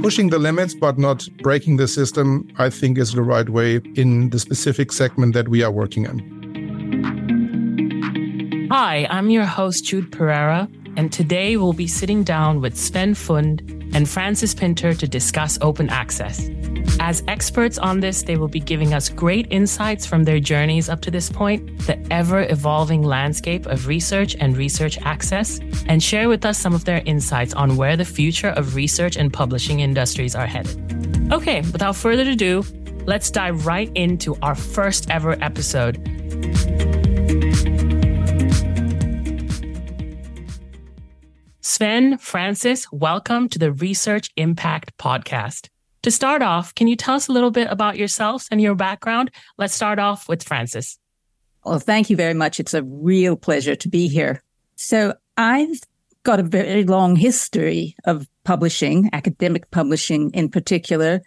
Pushing the limits but not breaking the system, I think, is the right way in the specific segment that we are working in. Hi, I'm your host, Jude Perera, and today we'll be sitting down with Sven Fund and Frances Pinter to discuss open access. As experts on this, they will be giving us great insights from their journeys up to this point, the ever evolving landscape of research and research access, and share with us some of their insights on where the future of research and publishing industries are headed. Okay, without further ado, let's dive right into our first ever episode. Sven, Frances, welcome to the Research Impact Podcast. To start off, can you tell us a little bit about yourselves and your background? Let's start off with Frances. Well, oh, thank you very much. It's a real pleasure to be here. So, I've got a very long history of publishing, academic publishing in particular,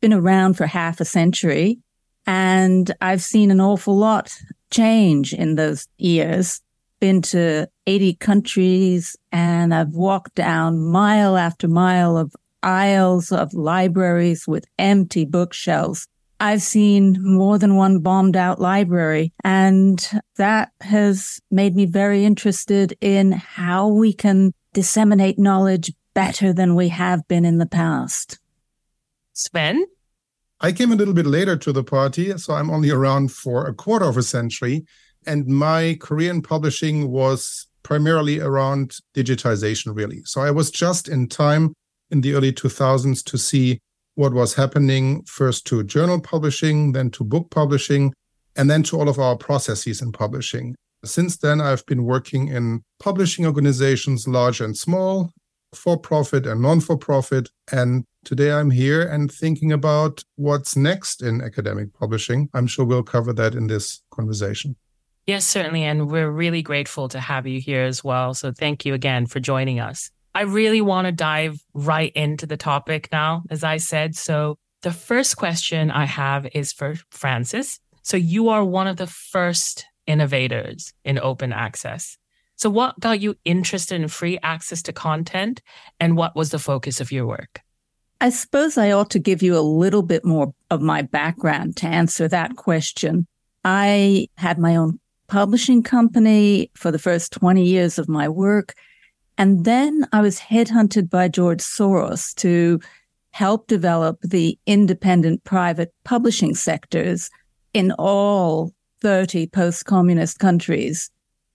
been around for half a century, and I've seen an awful lot change in those years. Been to 80 countries, and I've walked down mile after mile of aisles of libraries with empty bookshelves. I've seen more than one bombed out library, and that has made me very interested in how we can disseminate knowledge better than we have been in the past. Sven? I came a little bit later to the party, so I'm only around for a quarter of a century. And my career in publishing was primarily around digitization, really. So I was just in time in the early 2000s to see what was happening first to journal publishing, then to book publishing, and then to all of our processes in publishing. Since then, I've been working in publishing organizations, large and small, for profit and non for profit. And today I'm here and thinking about what's next in academic publishing. I'm sure we'll cover that in this conversation. Yes, certainly. And we're really grateful to have you here as well. So thank you again for joining us. I really want to dive right into the topic now, as I said. So the first question I have is for Frances. So you are one of the first innovators in open access. So what got you interested in free access to content and what was the focus of your work? I suppose I ought to give you a little bit more of my background to answer that question. I had my own publishing company for the first 20 years of my work. And then I was headhunted by George Soros to help develop the independent private publishing sectors in all 30 post communist countries.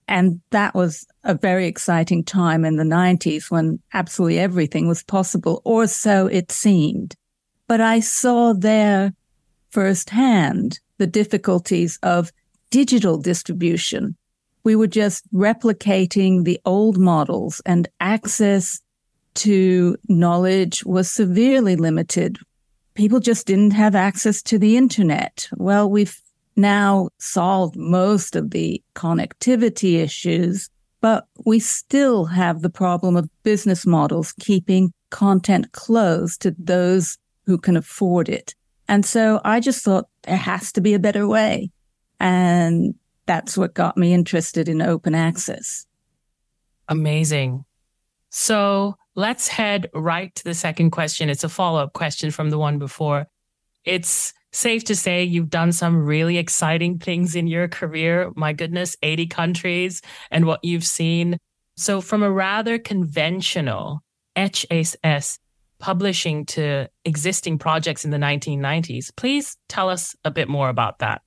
And that was a very exciting time in the 90s when absolutely everything was possible, or so it seemed. But I saw there firsthand the difficulties of digital distribution we were just replicating the old models and access to knowledge was severely limited. People just didn't have access to the internet. Well, we've now solved most of the connectivity issues, but we still have the problem of business models keeping content closed to those who can afford it. And so I just thought there has to be a better way. And that's what got me interested in open access. Amazing. So let's head right to the second question. It's a follow up question from the one before. It's safe to say you've done some really exciting things in your career. My goodness, 80 countries and what you've seen. So, from a rather conventional HSS publishing to existing projects in the 1990s, please tell us a bit more about that.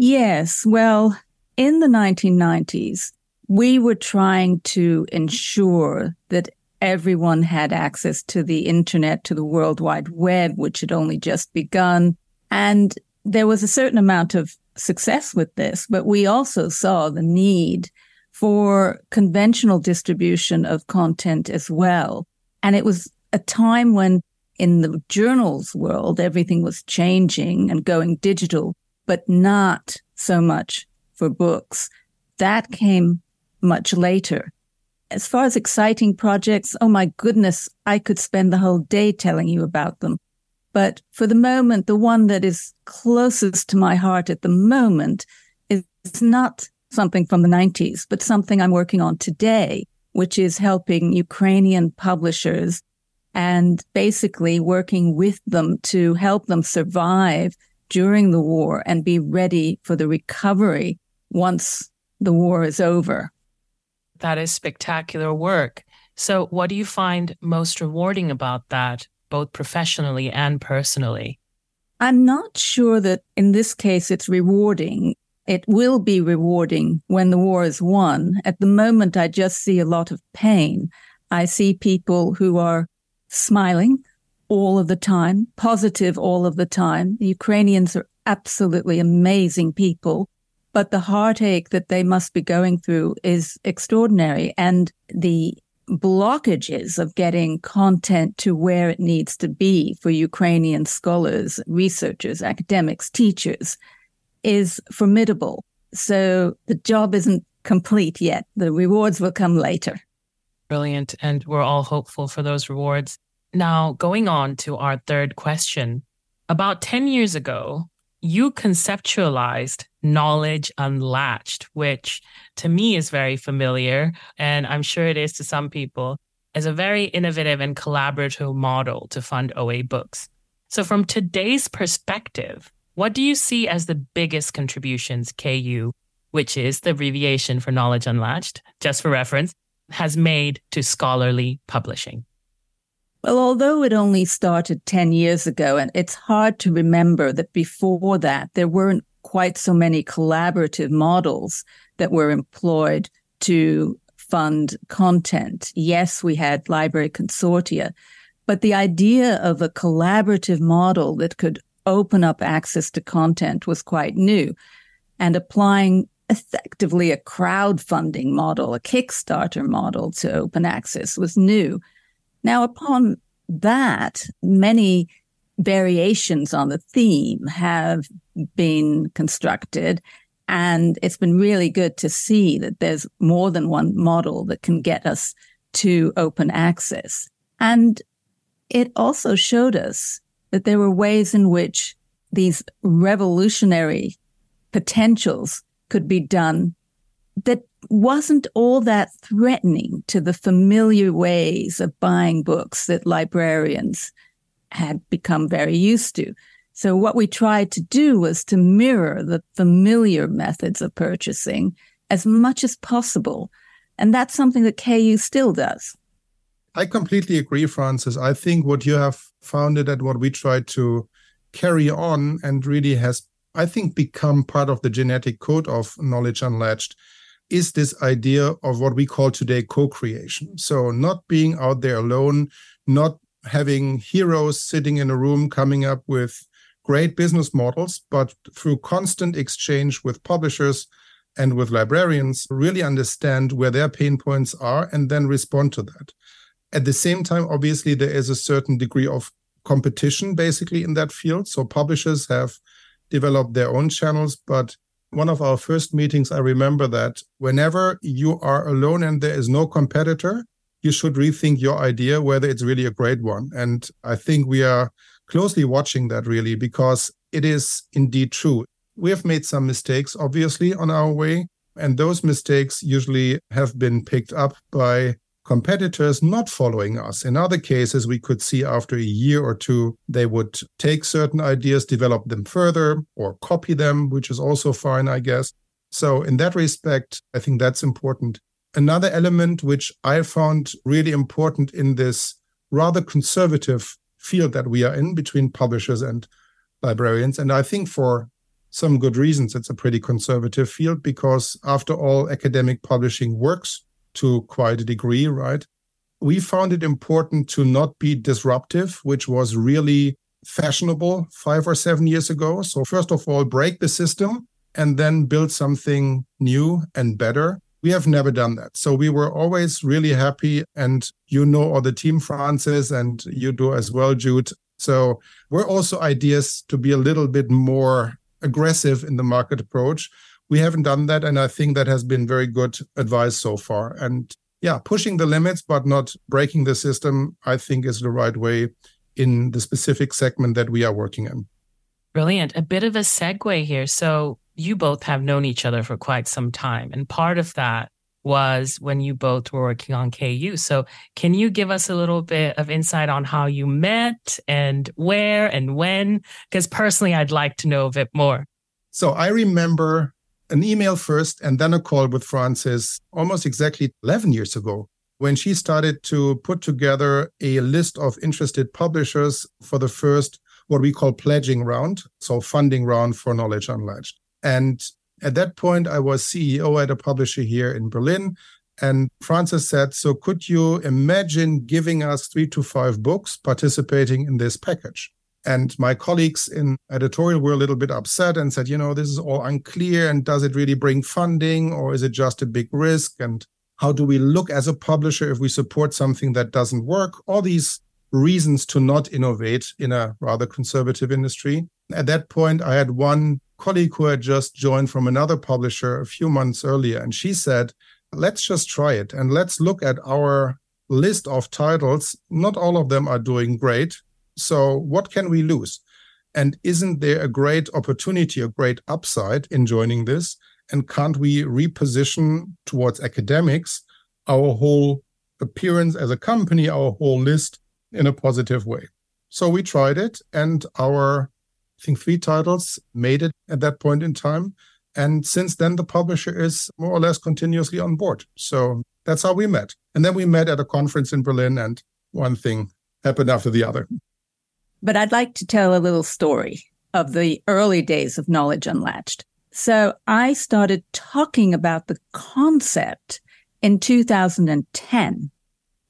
Yes. Well, in the 1990s, we were trying to ensure that everyone had access to the internet, to the World Wide Web, which had only just begun. And there was a certain amount of success with this, but we also saw the need for conventional distribution of content as well. And it was a time when in the journals world, everything was changing and going digital but not so much for books. That came much later. As far as exciting projects, oh my goodness, I could spend the whole day telling you about them. But for the moment, the one that is closest to my heart at the moment is not something from the 90s, but something I'm working on today, which is helping Ukrainian publishers and basically working with them to help them survive during the war and be ready for the recovery once the war is over. That is spectacular work. So, what do you find most rewarding about that, both professionally and personally? I'm not sure that in this case it's rewarding. It will be rewarding when the war is won. At the moment, I just see a lot of pain. I see people who are smiling all of the time, positive all of the time. The Ukrainians are absolutely amazing people, but the heartache that they must be going through is extraordinary. And the blockages of getting content to where it needs to be for Ukrainian scholars, researchers, academics, teachers is formidable. So the job isn't complete yet. The rewards will come later. Brilliant. And we're all hopeful for those rewards. Now, going on to our third question. About 10 years ago, you conceptualized knowledge unlatched, which to me is very familiar, and I'm sure it is to some people, as a very innovative and collaborative model to fund OA books. So, from today's perspective, what do you see as the biggest contributions KU, which is the abbreviation for Knowledge Unlatched, just for reference, has made to scholarly publishing? Well, although it only started 10 years ago, and it's hard to remember that before that, there weren't quite so many collaborative models that were employed to fund content. Yes, we had library consortia, but the idea of a collaborative model that could open up access to content was quite new. And applying effectively a crowdfunding model, a Kickstarter model to open access was new. Now, upon that, many variations on the theme have been constructed. And it's been really good to see that there's more than one model that can get us to open access. And it also showed us that there were ways in which these revolutionary potentials could be done that wasn't all that threatening to the familiar ways of buying books that librarians had become very used to. So what we tried to do was to mirror the familiar methods of purchasing as much as possible. And that's something that KU still does. I completely agree, Frances. I think what you have founded and what we tried to carry on and really has, I think, become part of the genetic code of Knowledge Unlatched is this idea of what we call today co-creation. So not being out there alone, not having heroes sitting in a room coming up with great business models, but through constant exchange with publishers and with librarians, really understand where their pain points are and then respond to that. At the same time, obviously, there is a certain degree of competition basically in that field. So publishers have developed their own channels, but one of our first meetings, I remember that whenever you are alone and there is no competitor, you should rethink your idea, whether it's really a great one. And I think we are closely watching that really because it is indeed true. We have made some mistakes, obviously, on our way. And those mistakes usually have been picked up by competitors not following us. In other cases, we could see after a year or two, they would take certain ideas, develop them further, or copy them, which is also fine, I guess. So, in that respect, I think that's important. Another element which I found really important in this rather conservative field that we are in between publishers and librarians, and I think for some good reasons, it's a pretty conservative field because, after all, academic publishing works to quite a degree, right? We found it important to not be disruptive, which was really fashionable five or seven years ago. So, first of all, break the system and then build something new and better. We have never done that. So, we were always really happy. And you know, all the team, Frances, and you do as well, Jude. So, we're also ideas to be a little bit more aggressive in the market approach we haven't done that. And I think that has been very good advice so far. And yeah, pushing the limits, but not breaking the system, I think is the right way in the specific segment that we are working in. Brilliant. A bit of a segue here. So you both have known each other for quite some time. And part of that was when you both were working on KU. So, can you give us a little bit of insight on how you met and where and when? Because personally, I'd like to know a bit more. So, I remember an email first and then a call with Frances almost exactly 11 years ago when she started to put together a list of interested publishers for the first what we call pledging round, so funding round for Knowledge Unlatched. And at that point, I was CEO at a publisher here in Berlin. And Frances said, So could you imagine giving us three to five books participating in this package? And my colleagues in editorial were a little bit upset and said, you know, this is all unclear. And does it really bring funding or is it just a big risk? And how do we look as a publisher if we support something that doesn't work? All these reasons to not innovate in a rather conservative industry. At that point, I had one colleague who had just joined from another publisher a few months earlier, and she said, Let's just try it and let's look at our list of titles. Not all of them are doing great. So, what can we lose? And isn't there a great opportunity, a great upside in joining this? And can't we reposition towards academics our whole appearance as a company, our whole list in a positive way? So we tried it, and our I think three titles made it at that point in time. And since then, the publisher is more or less continuously on board. So that's how we met. And then we met at a conference in Berlin, and one thing happened after the other. But I'd like to tell a little story of the early days of Knowledge Unlatched. So I started talking about the concept in 2010.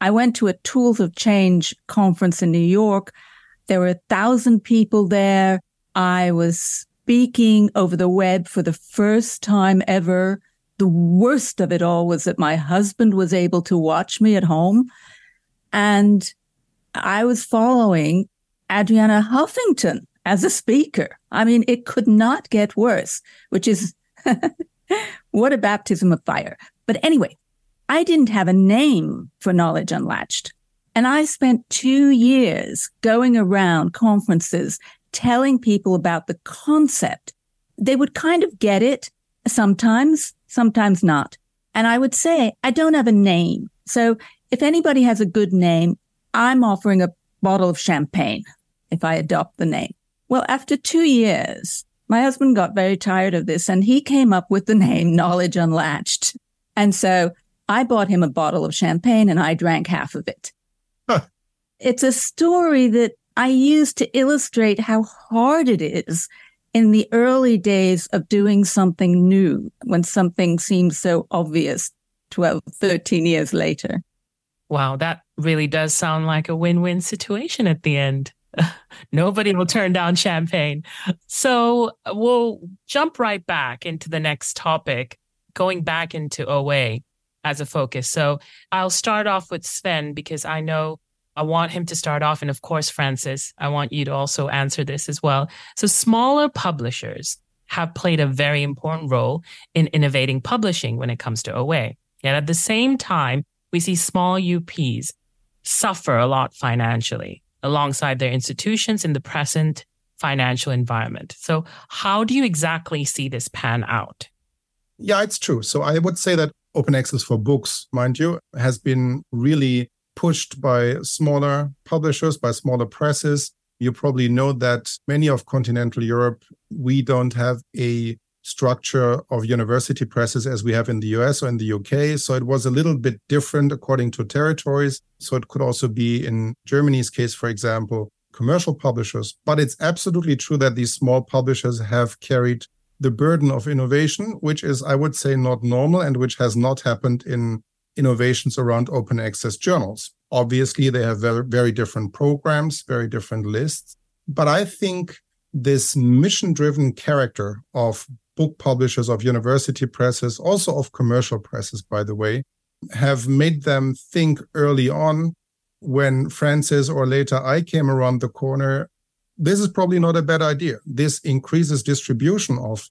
I went to a Tools of Change conference in New York. There were a thousand people there. I was speaking over the web for the first time ever. The worst of it all was that my husband was able to watch me at home. And I was following Arianna Huffington as a speaker. I mean, it could not get worse, which is what a baptism of fire. But anyway, I didn't have a name for Knowledge Unlatched. And I spent two years going around conferences telling people about the concept, they would kind of get it sometimes, sometimes not. And I would say, I don't have a name. So if anybody has a good name, I'm offering a bottle of champagne if I adopt the name. Well, after two years, my husband got very tired of this and he came up with the name Knowledge Unlatched. And so I bought him a bottle of champagne and I drank half of it. Huh. It's a story that I use to illustrate how hard it is in the early days of doing something new when something seems so obvious 12, 13 years later. Wow, that really does sound like a win win situation at the end. Nobody will turn down champagne. So we'll jump right back into the next topic, going back into OA as a focus. So I'll start off with Sven because I know I want him to start off. And of course, Frances, I want you to also answer this as well. So, smaller publishers have played a very important role in innovating publishing when it comes to OA. Yet at the same time, we see small UPs suffer a lot financially alongside their institutions in the present financial environment. So, how do you exactly see this pan out? Yeah, it's true. So, I would say that open access for books, mind you, has been really pushed by smaller publishers, by smaller presses. You probably know that many of continental Europe, we don't have a structure of university presses as we have in the US or in the UK. So it was a little bit different according to territories. So it could also be in Germany's case, for example, commercial publishers. But it's absolutely true that these small publishers have carried the burden of innovation, which is, I would say, not normal and which has not happened in innovations around open access journals. Obviously, they have very, very different programs, very different lists. But I think this mission driven character of book publishers, of university presses, also of commercial presses, by the way, have made them think early on when Frances or later I came around the corner. This is probably not a bad idea. This increases distribution of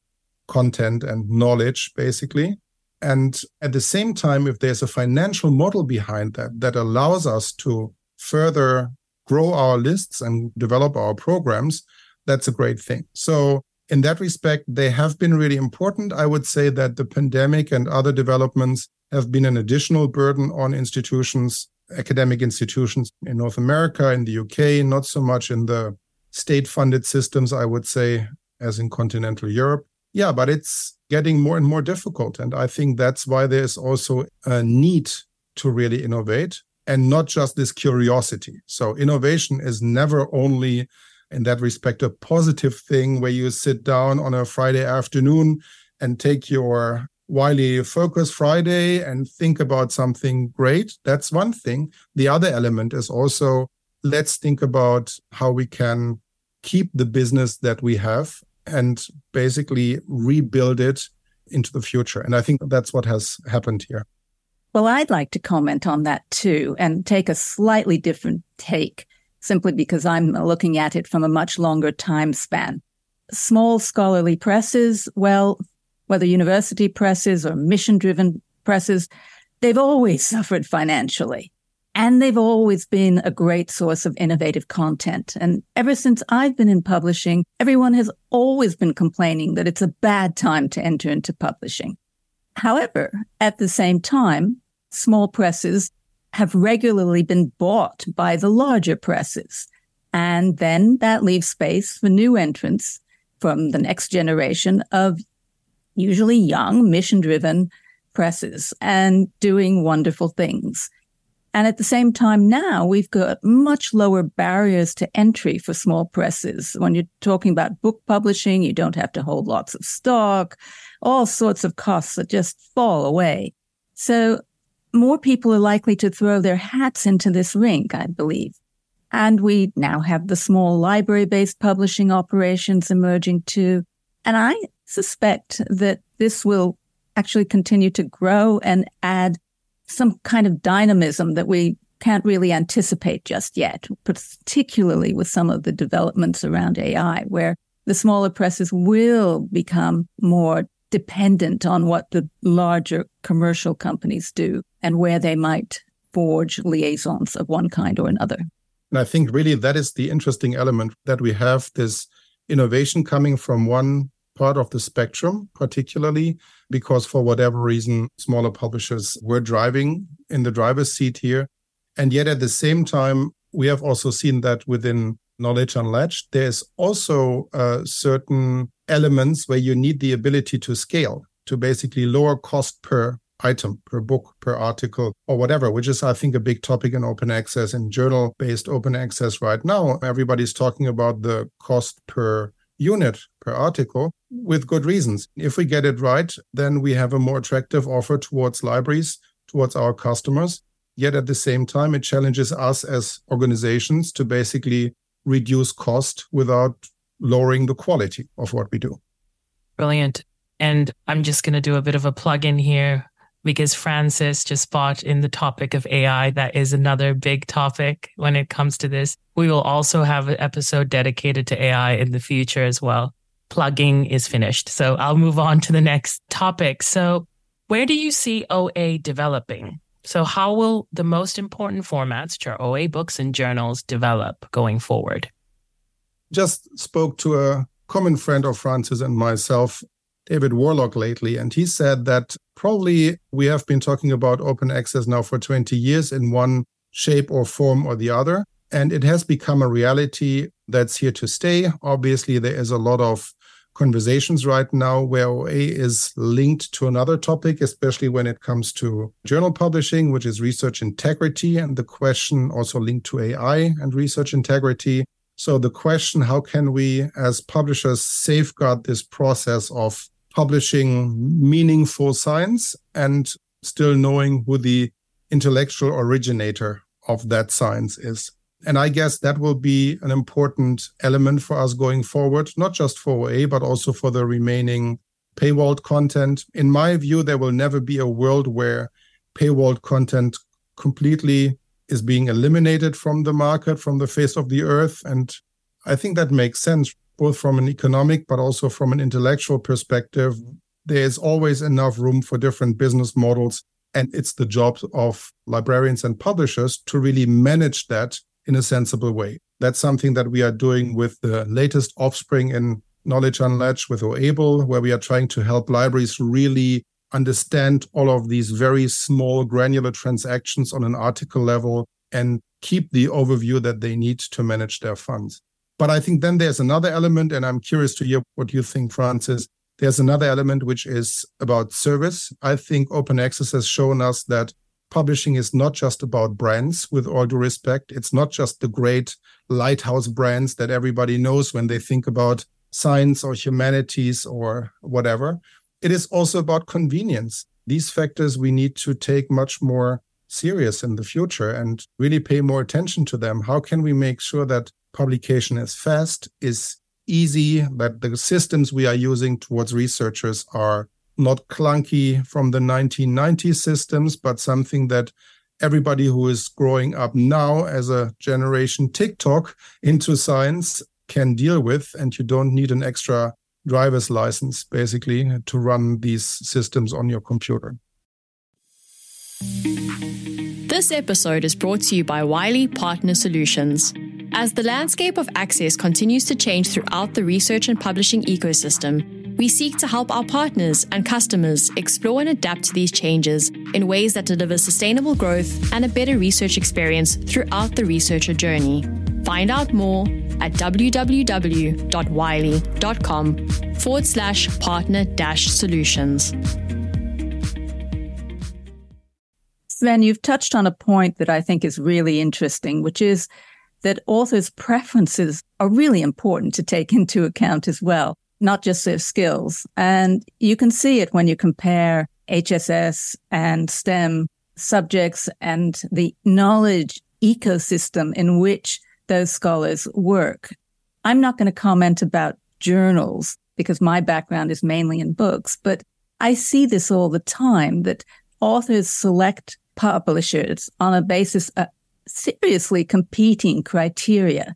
content and knowledge, basically. And at the same time, if there's a financial model behind that that allows us to further grow our lists and develop our programs, that's a great thing. So, in that respect, they have been really important. I would say that the pandemic and other developments have been an additional burden on institutions, academic institutions in North America, in the UK, not so much in the state funded systems, I would say, as in continental Europe. Yeah, but it's getting more and more difficult. And I think that's why there's also a need to really innovate and not just this curiosity. So, innovation is never only in that respect a positive thing where you sit down on a Friday afternoon and take your Wiley Focus Friday and think about something great. That's one thing. The other element is also let's think about how we can keep the business that we have and basically rebuild it into the future. And I think that's what has happened here. Well, I'd like to comment on that too and take a slightly different take simply because I'm looking at it from a much longer time span. Small scholarly presses, well, whether university presses or mission driven presses, they've always suffered financially. And they've always been a great source of innovative content. And ever since I've been in publishing, everyone has always been complaining that it's a bad time to enter into publishing. However, at the same time, small presses have regularly been bought by the larger presses. And then that leaves space for new entrants from the next generation of usually young, mission driven presses and doing wonderful things. And at the same time, now we've got much lower barriers to entry for small presses. When you're talking about book publishing, you don't have to hold lots of stock, all sorts of costs that just fall away. So more people are likely to throw their hats into this ring, I believe. And we now have the small library based publishing operations emerging too. And I suspect that this will actually continue to grow and add some kind of dynamism that we can't really anticipate just yet, particularly with some of the developments around AI, where the smaller presses will become more dependent on what the larger commercial companies do and where they might forge liaisons of one kind or another. And I think really that is the interesting element that we have this innovation coming from one part of the spectrum, particularly because for whatever reason, smaller publishers were driving in the driver's seat here. And yet at the same time, we have also seen that within Knowledge Unlatched, there's also uh, certain elements where you need the ability to scale to basically lower cost per item, per book, per article, or whatever, which is, I think, a big topic in open access and journal based open access right now. Everybody's talking about the cost per unit per article with good reasons. If we get it right, then we have a more attractive offer towards libraries, towards our customers. Yet at the same time, it challenges us as organizations to basically reduce cost without lowering the quality of what we do. Brilliant. And I'm just going to do a bit of a plug in here because Frances just bought in the topic of AI. That is another big topic when it comes to this. We will also have an episode dedicated to AI in the future as well. Plugging is finished. So I'll move on to the next topic. So, where do you see OA developing? So, how will the most important formats, which are OA books and journals, develop going forward? Just spoke to a common friend of Frances and myself, David Worlock, lately, and he said that probably we have been talking about open access now for 20 years in one shape or form or the other. And it has become a reality that's here to stay. Obviously, there is a lot of conversations right now where OA is linked to another topic, especially when it comes to journal publishing, which is research integrity, and the question also linked to AI and research integrity. So the question, how can we as publishers safeguard this process of publishing meaningful science and still knowing who the intellectual originator of that science is? And I guess that will be an important element for us going forward, not just for OA, but also for the remaining paywalled content. In my view, there will never be a world where paywalled content completely is being eliminated from the market, from the face of the earth. And I think that makes sense, both from an economic, but also from an intellectual perspective. There's always enough room for different business models. And it's the job of librarians and publishers to really manage that in a sensible way. That's something that we are doing with the latest offspring in Knowledge Unlatched with OABLE, where we are trying to help libraries really understand all of these very small granular transactions on an article level and keep the overview that they need to manage their funds. But I think then there's another element, and I'm curious to hear what you think, Frances. There's another element which is about service. I think open access has shown us that publishing is not just about brands, with all due respect. It's not just the great lighthouse brands that everybody knows when they think about science or humanities or whatever. It is also about convenience. These factors we need to take much more serious in the future and really pay more attention to them. How can we make sure that publication is fast, is easy, that the systems we are using towards researchers are not clunky from the 1990s systems, but something that everybody who is growing up now as a generation TikTok into science can deal with. And you don't need an extra driver's license, basically, to run these systems on your computer. This episode is brought to you by Wiley Partner Solutions. As the landscape of access continues to change throughout the research and publishing ecosystem, we seek to help our partners and customers explore and adapt to these changes in ways that deliver sustainable growth and a better research experience throughout the researcher journey. Find out more at www.wiley.com forward slash partner dash solutions. Sven, you've touched on a point that I think is really interesting, which is that authors' preferences are really important to take into account as well, not just their skills. And you can see it when you compare HSS and STEM subjects and the knowledge ecosystem in which those scholars work. I'm not going to comment about journals because my background is mainly in books, but I see this all the time that authors select publishers on a basis of seriously competing criteria.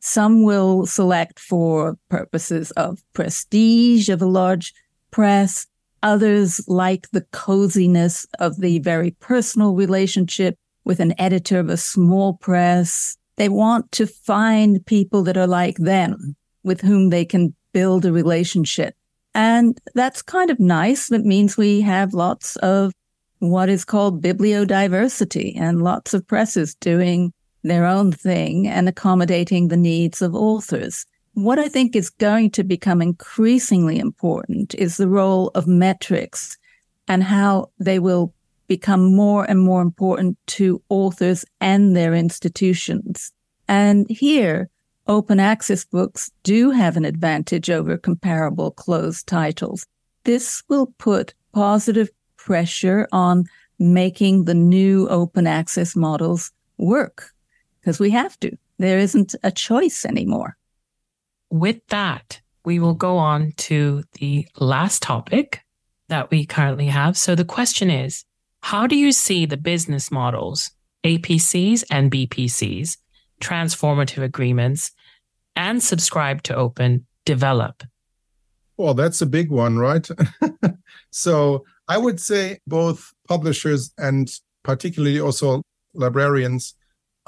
Some will select for purposes of prestige of a large press. Others like the coziness of the very personal relationship with an editor of a small press. They want to find people that are like them, with whom they can build a relationship. And that's kind of nice. That means we have lots of what is called bibliodiversity and lots of presses doing their own thing and accommodating the needs of authors. What I think is going to become increasingly important is the role of metrics and how they will become more and more important to authors and their institutions. And here, open access books do have an advantage over comparable closed titles. This will put positive pressure on making the new open access models work because we have to. There isn't a choice anymore. With that, we will go on to the last topic that we currently have. So the question is how do you see the business models, APCs and BPCs, transformative agreements, and subscribe to open develop? Well, that's a big one, right? so I would say both publishers and particularly also librarians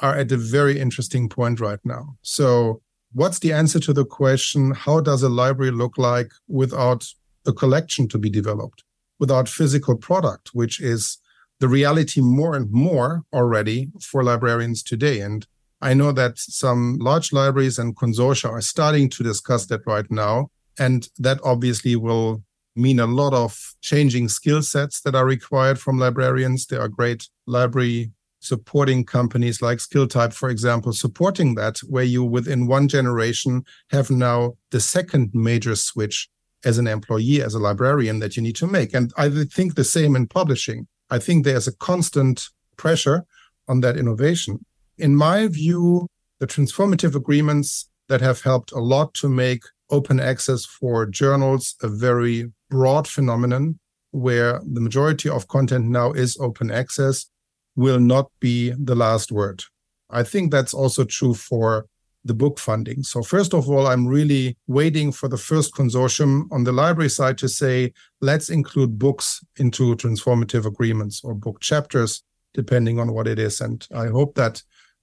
are at a very interesting point right now. So, what's the answer to the question how does a library look like without a collection to be developed, without physical product, which is the reality more and more already for librarians today? And I know that some large libraries and consortia are starting to discuss that right now. And that obviously will mean a lot of changing skill sets that are required from librarians. There are great library supporting companies like Skilltype, for example, supporting that, where you within one generation have now the second major switch as an employee, as a librarian that you need to make. And I think the same in publishing. I think there's a constant pressure on that innovation. In my view, the transformative agreements that have helped a lot to make open access for journals a very broad phenomenon where the majority of content now is open access will not be the last word. I think that's also true for the book funding. So, first of all, I'm really waiting for the first consortium on the library side to say, let's include books into transformative agreements or book chapters, depending on what it is. And I hope that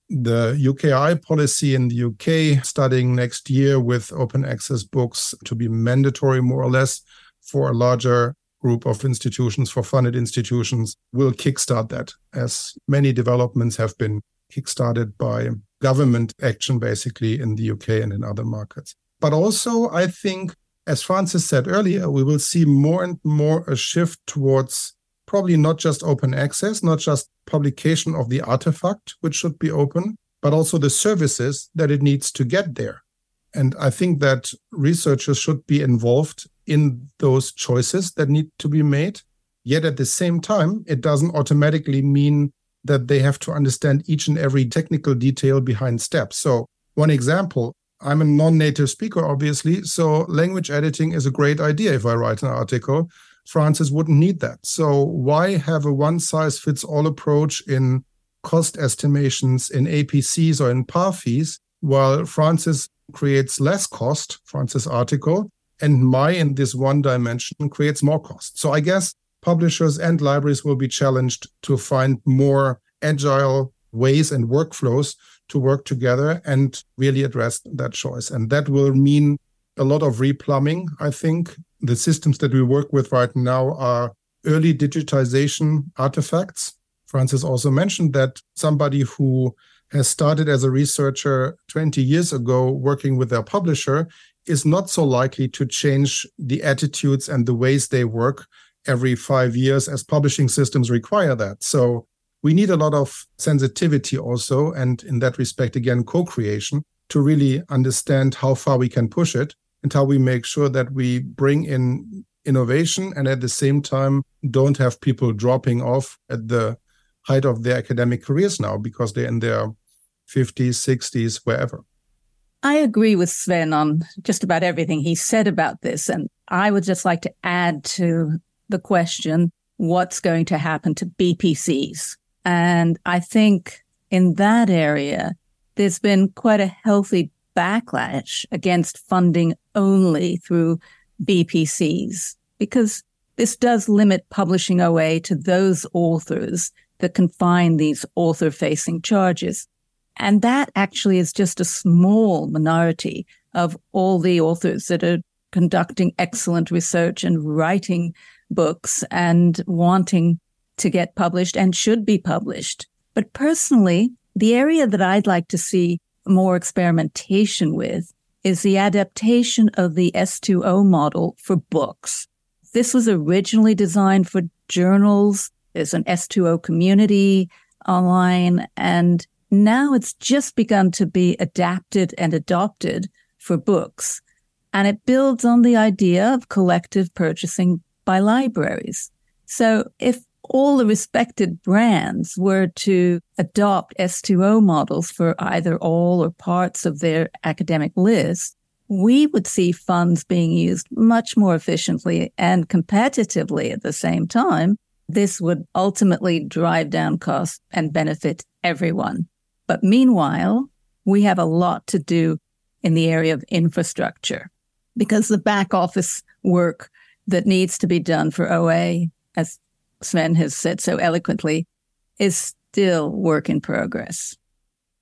the UKRI policy in the UK starting next year with open access books to be mandatory more or less for a larger group of institutions for funded institutions will kickstart that, as many developments have been kickstarted by government action, basically in the UK and in other markets. But also, I think, as Frances said earlier, we will see more and more a shift towards probably not just open access, not just publication of the artifact, which should be open, but also the services that it needs to get there. And I think that researchers should be involved in those choices that need to be made. Yet at the same time, it doesn't automatically mean that they have to understand each and every technical detail behind steps. So, one example I'm a non native speaker, obviously. So, language editing is a great idea if I write an article. Frances wouldn't need that. So, why have a one size fits all approach in cost estimations in APCs or in par fees, while Frances creates less cost, Frances' article, and my in this one dimension creates more cost. So I guess publishers and libraries will be challenged to find more agile ways and workflows to work together and really address that choice. And that will mean a lot of replumbing, I think. The systems that we work with right now are early digitization artifacts. Frances also mentioned that somebody who has started as a researcher 20 years ago working with their publisher is not so likely to change the attitudes and the ways they work every five years as publishing systems require that. So we need a lot of sensitivity also. And in that respect, again, co creation to really understand how far we can push it and how we make sure that we bring in innovation and at the same time don't have people dropping off at the height of their academic careers now because they're in their 50s, 60s, wherever. I agree with Sven on just about everything he said about this. And I would just like to add to the question what's going to happen to BPCs? And I think in that area, there's been quite a healthy backlash against funding only through BPCs because this does limit publishing OA to those authors that can find these author facing charges. And that actually is just a small minority of all the authors that are conducting excellent research and writing books and wanting to get published and should be published. But personally, the area that I'd like to see more experimentation with is the adaptation of the S2O model for books. This was originally designed for journals. There's an S2O community online, and now it's just begun to be adapted and adopted for books. And it builds on the idea of collective purchasing by libraries. So if all the respected brands were to adopt S2O models for either all or parts of their academic list, we would see funds being used much more efficiently and competitively at the same time. This would ultimately drive down costs and benefit everyone. But meanwhile, we have a lot to do in the area of infrastructure because the back office work that needs to be done for OA, as Sven has said so eloquently, is still work in progress.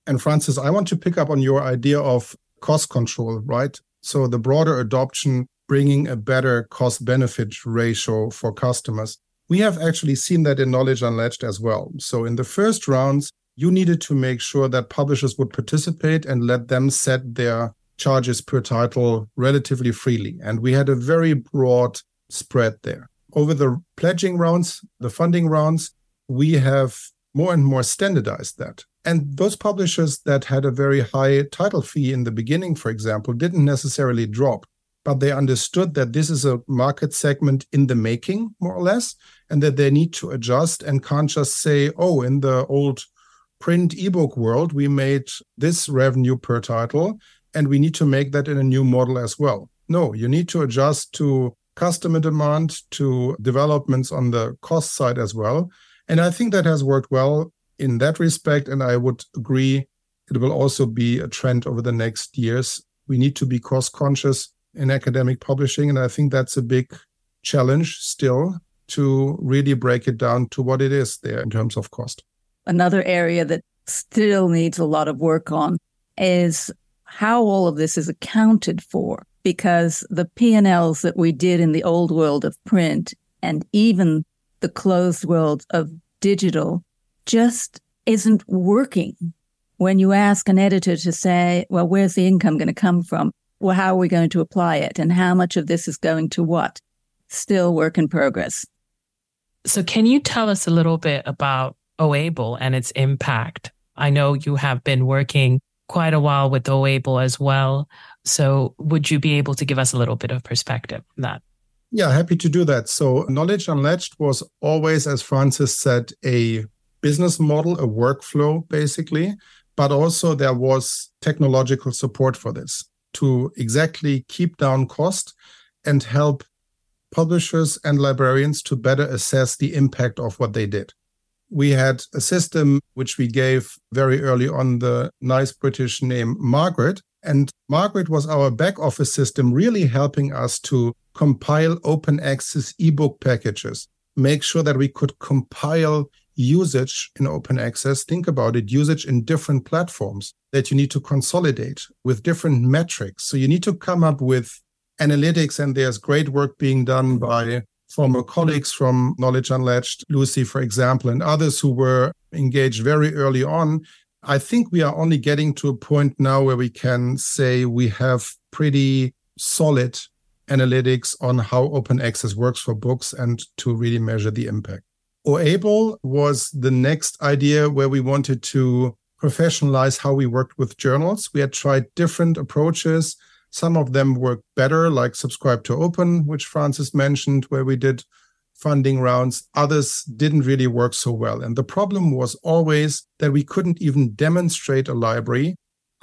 And Frances, I want to pick up on your idea of cost control, right? So the broader adoption bringing a better cost benefit ratio for customers. We have actually seen that in Knowledge Unlatched as well. So in the first rounds, you needed to make sure that publishers would participate and let them set their charges per title relatively freely. And we had a very broad spread there. Over the pledging rounds, the funding rounds, we have more and more standardized that. And those publishers that had a very high title fee in the beginning, for example, didn't necessarily drop, but they understood that this is a market segment in the making, more or less, and that they need to adjust and can't just say, oh, in the old print ebook world, we made this revenue per title, and we need to make that in a new model as well. No, you need to adjust to customer demand, to developments on the cost side as well. And I think that has worked well in that respect. And I would agree it will also be a trend over the next years. We need to be cost conscious in academic publishing. And I think that's a big challenge still to really break it down to what it is there in terms of cost. Another area that still needs a lot of work on is how all of this is accounted for because the P&Ls that we did in the old world of print and even the closed world of digital just isn't working. When you ask an editor to say, well, where's the income going to come from? Well, how are we going to apply it? And how much of this is going to what? Still work in progress. So, can you tell us a little bit about Oable and its impact? I know you have been working quite a while with Oable as well. So, would you be able to give us a little bit of perspective on that? Yeah, happy to do that. So, Knowledge Unlatched was always, as Frances said, a business model, a workflow, basically, but also there was technological support for this to exactly keep down cost and help publishers and librarians to better assess the impact of what they did. We had a system which we gave very early on the nice British name Margaret. And Margaret was our back office system, really helping us to compile open access ebook packages, make sure that we could compile usage in open access. Think about it usage in different platforms that you need to consolidate with different metrics. So you need to come up with analytics, and there's great work being done by former colleagues from Knowledge Unlatched, Lucy, for example, and others who were engaged very early on. I think we are only getting to a point now where we can say we have pretty solid analytics on how open access works for books and to really measure the impact. Oable was the next idea where we wanted to professionalize how we worked with journals. We had tried different approaches. Some of them work better, like Subscribe to Open, which Frances mentioned, where we did funding rounds. Others didn't really work so well. And the problem was always that we couldn't even demonstrate a library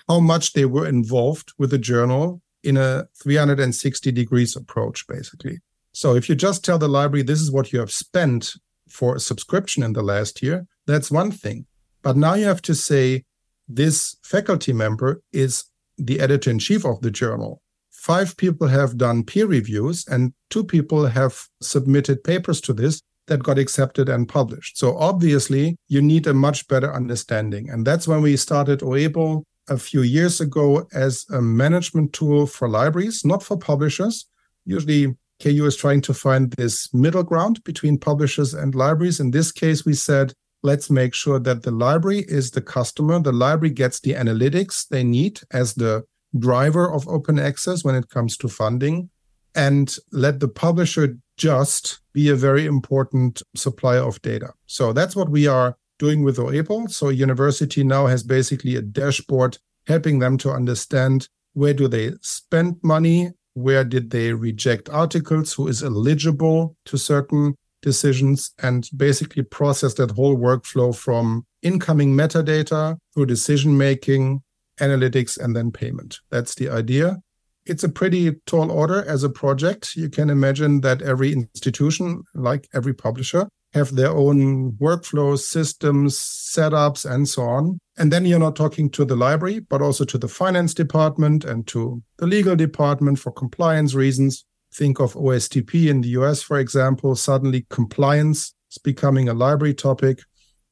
how much they were involved with the journal in a 360 degrees approach, basically. So if you just tell the library, this is what you have spent for a subscription in the last year, that's one thing. But now you have to say this faculty member is the editor in chief of the journal. Five people have done peer reviews, and two people have submitted papers to this that got accepted and published. So obviously, you need a much better understanding. And that's when we started Oable a few years ago as a management tool for libraries, not for publishers. Usually, KU is trying to find this middle ground between publishers and libraries. In this case, we said, let's make sure that the library is the customer. The library gets the analytics they need as the driver of open access when it comes to funding, and let the publisher just be a very important supplier of data. So that's what we are doing with Oable. So university now has basically a dashboard helping them to understand where do they spend money where did they reject articles, who is eligible to certain decisions, and basically process that whole workflow from incoming metadata through decision making, analytics, and then payment. That's the idea. It's a pretty tall order as a project. You can imagine that every institution, like every publisher, have their own workflows, systems, setups, and so on. And then you're not talking to the library, but also to the finance department and to the legal department for compliance reasons. Think of OSTP in the US, for example. Suddenly, compliance is becoming a library topic.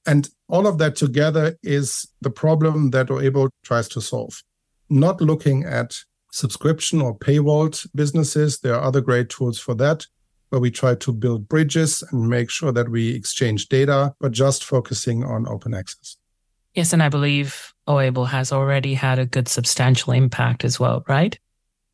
And all of that together is the problem that Oable tries to solve. Not looking at subscription or paywall businesses. There are other great tools for that where we try to build bridges and make sure that we exchange data, but just focusing on open access. Yes, and I believe Oable has already had a good substantial impact as well, right?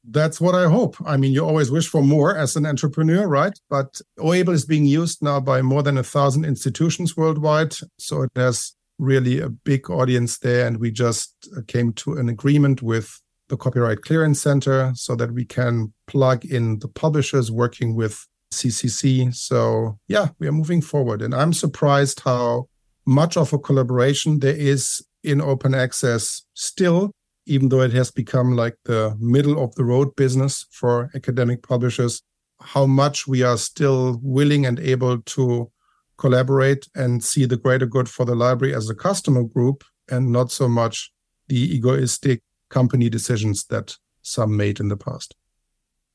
That's what I hope. I mean, you always wish for more as an entrepreneur, right? But Oable is being used now by more than a thousand institutions worldwide. So it has really a big audience there. And we just uh, came to an agreement with the Copyright Clearance Center so that we can plug in the publishers working with CCC. So, yeah, we are moving forward. And I'm surprised how much of a collaboration there is in open access still, even though it has become like the middle of the road business for academic publishers, how much we are still willing and able to collaborate and see the greater good for the library as a customer group and not so much the egoistic company decisions that some made in the past.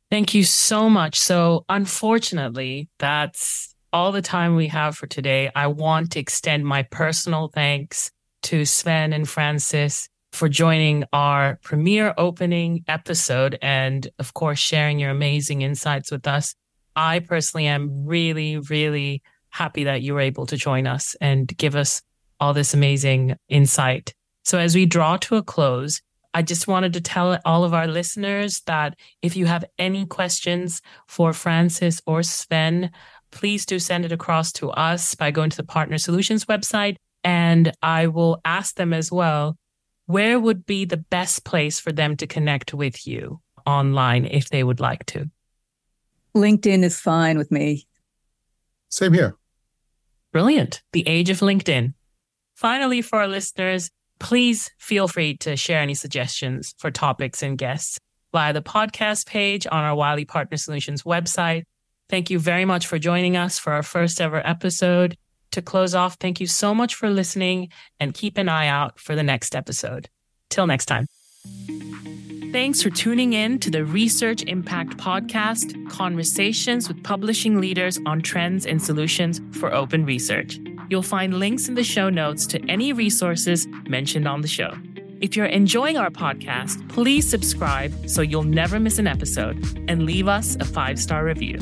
Thank you so much. So, unfortunately, that's all the time we have for today. I want to extend my personal thanks to Sven and Frances for joining our premiere opening episode and, of course, sharing your amazing insights with us. I personally am really, really happy that you were able to join us and give us all this amazing insight. So, as we draw to a close, I just wanted to tell all of our listeners that if you have any questions for Frances or Sven, please do send it across to us by going to the Partner Solutions website. And I will ask them as well where would be the best place for them to connect with you online if they would like to? LinkedIn is fine with me. Same here. Brilliant. The age of LinkedIn. Finally, for our listeners, please feel free to share any suggestions for topics and guests via the podcast page on our Wiley Partner Solutions website. Thank you very much for joining us for our first ever episode. To close off, thank you so much for listening and keep an eye out for the next episode. Till next time. Thanks for tuning in to the Research Impact Podcast Conversations with Publishing Leaders on Trends and Solutions for Open Research. You'll find links in the show notes to any resources mentioned on the show. If you're enjoying our podcast, please subscribe so you'll never miss an episode and leave us a five star review.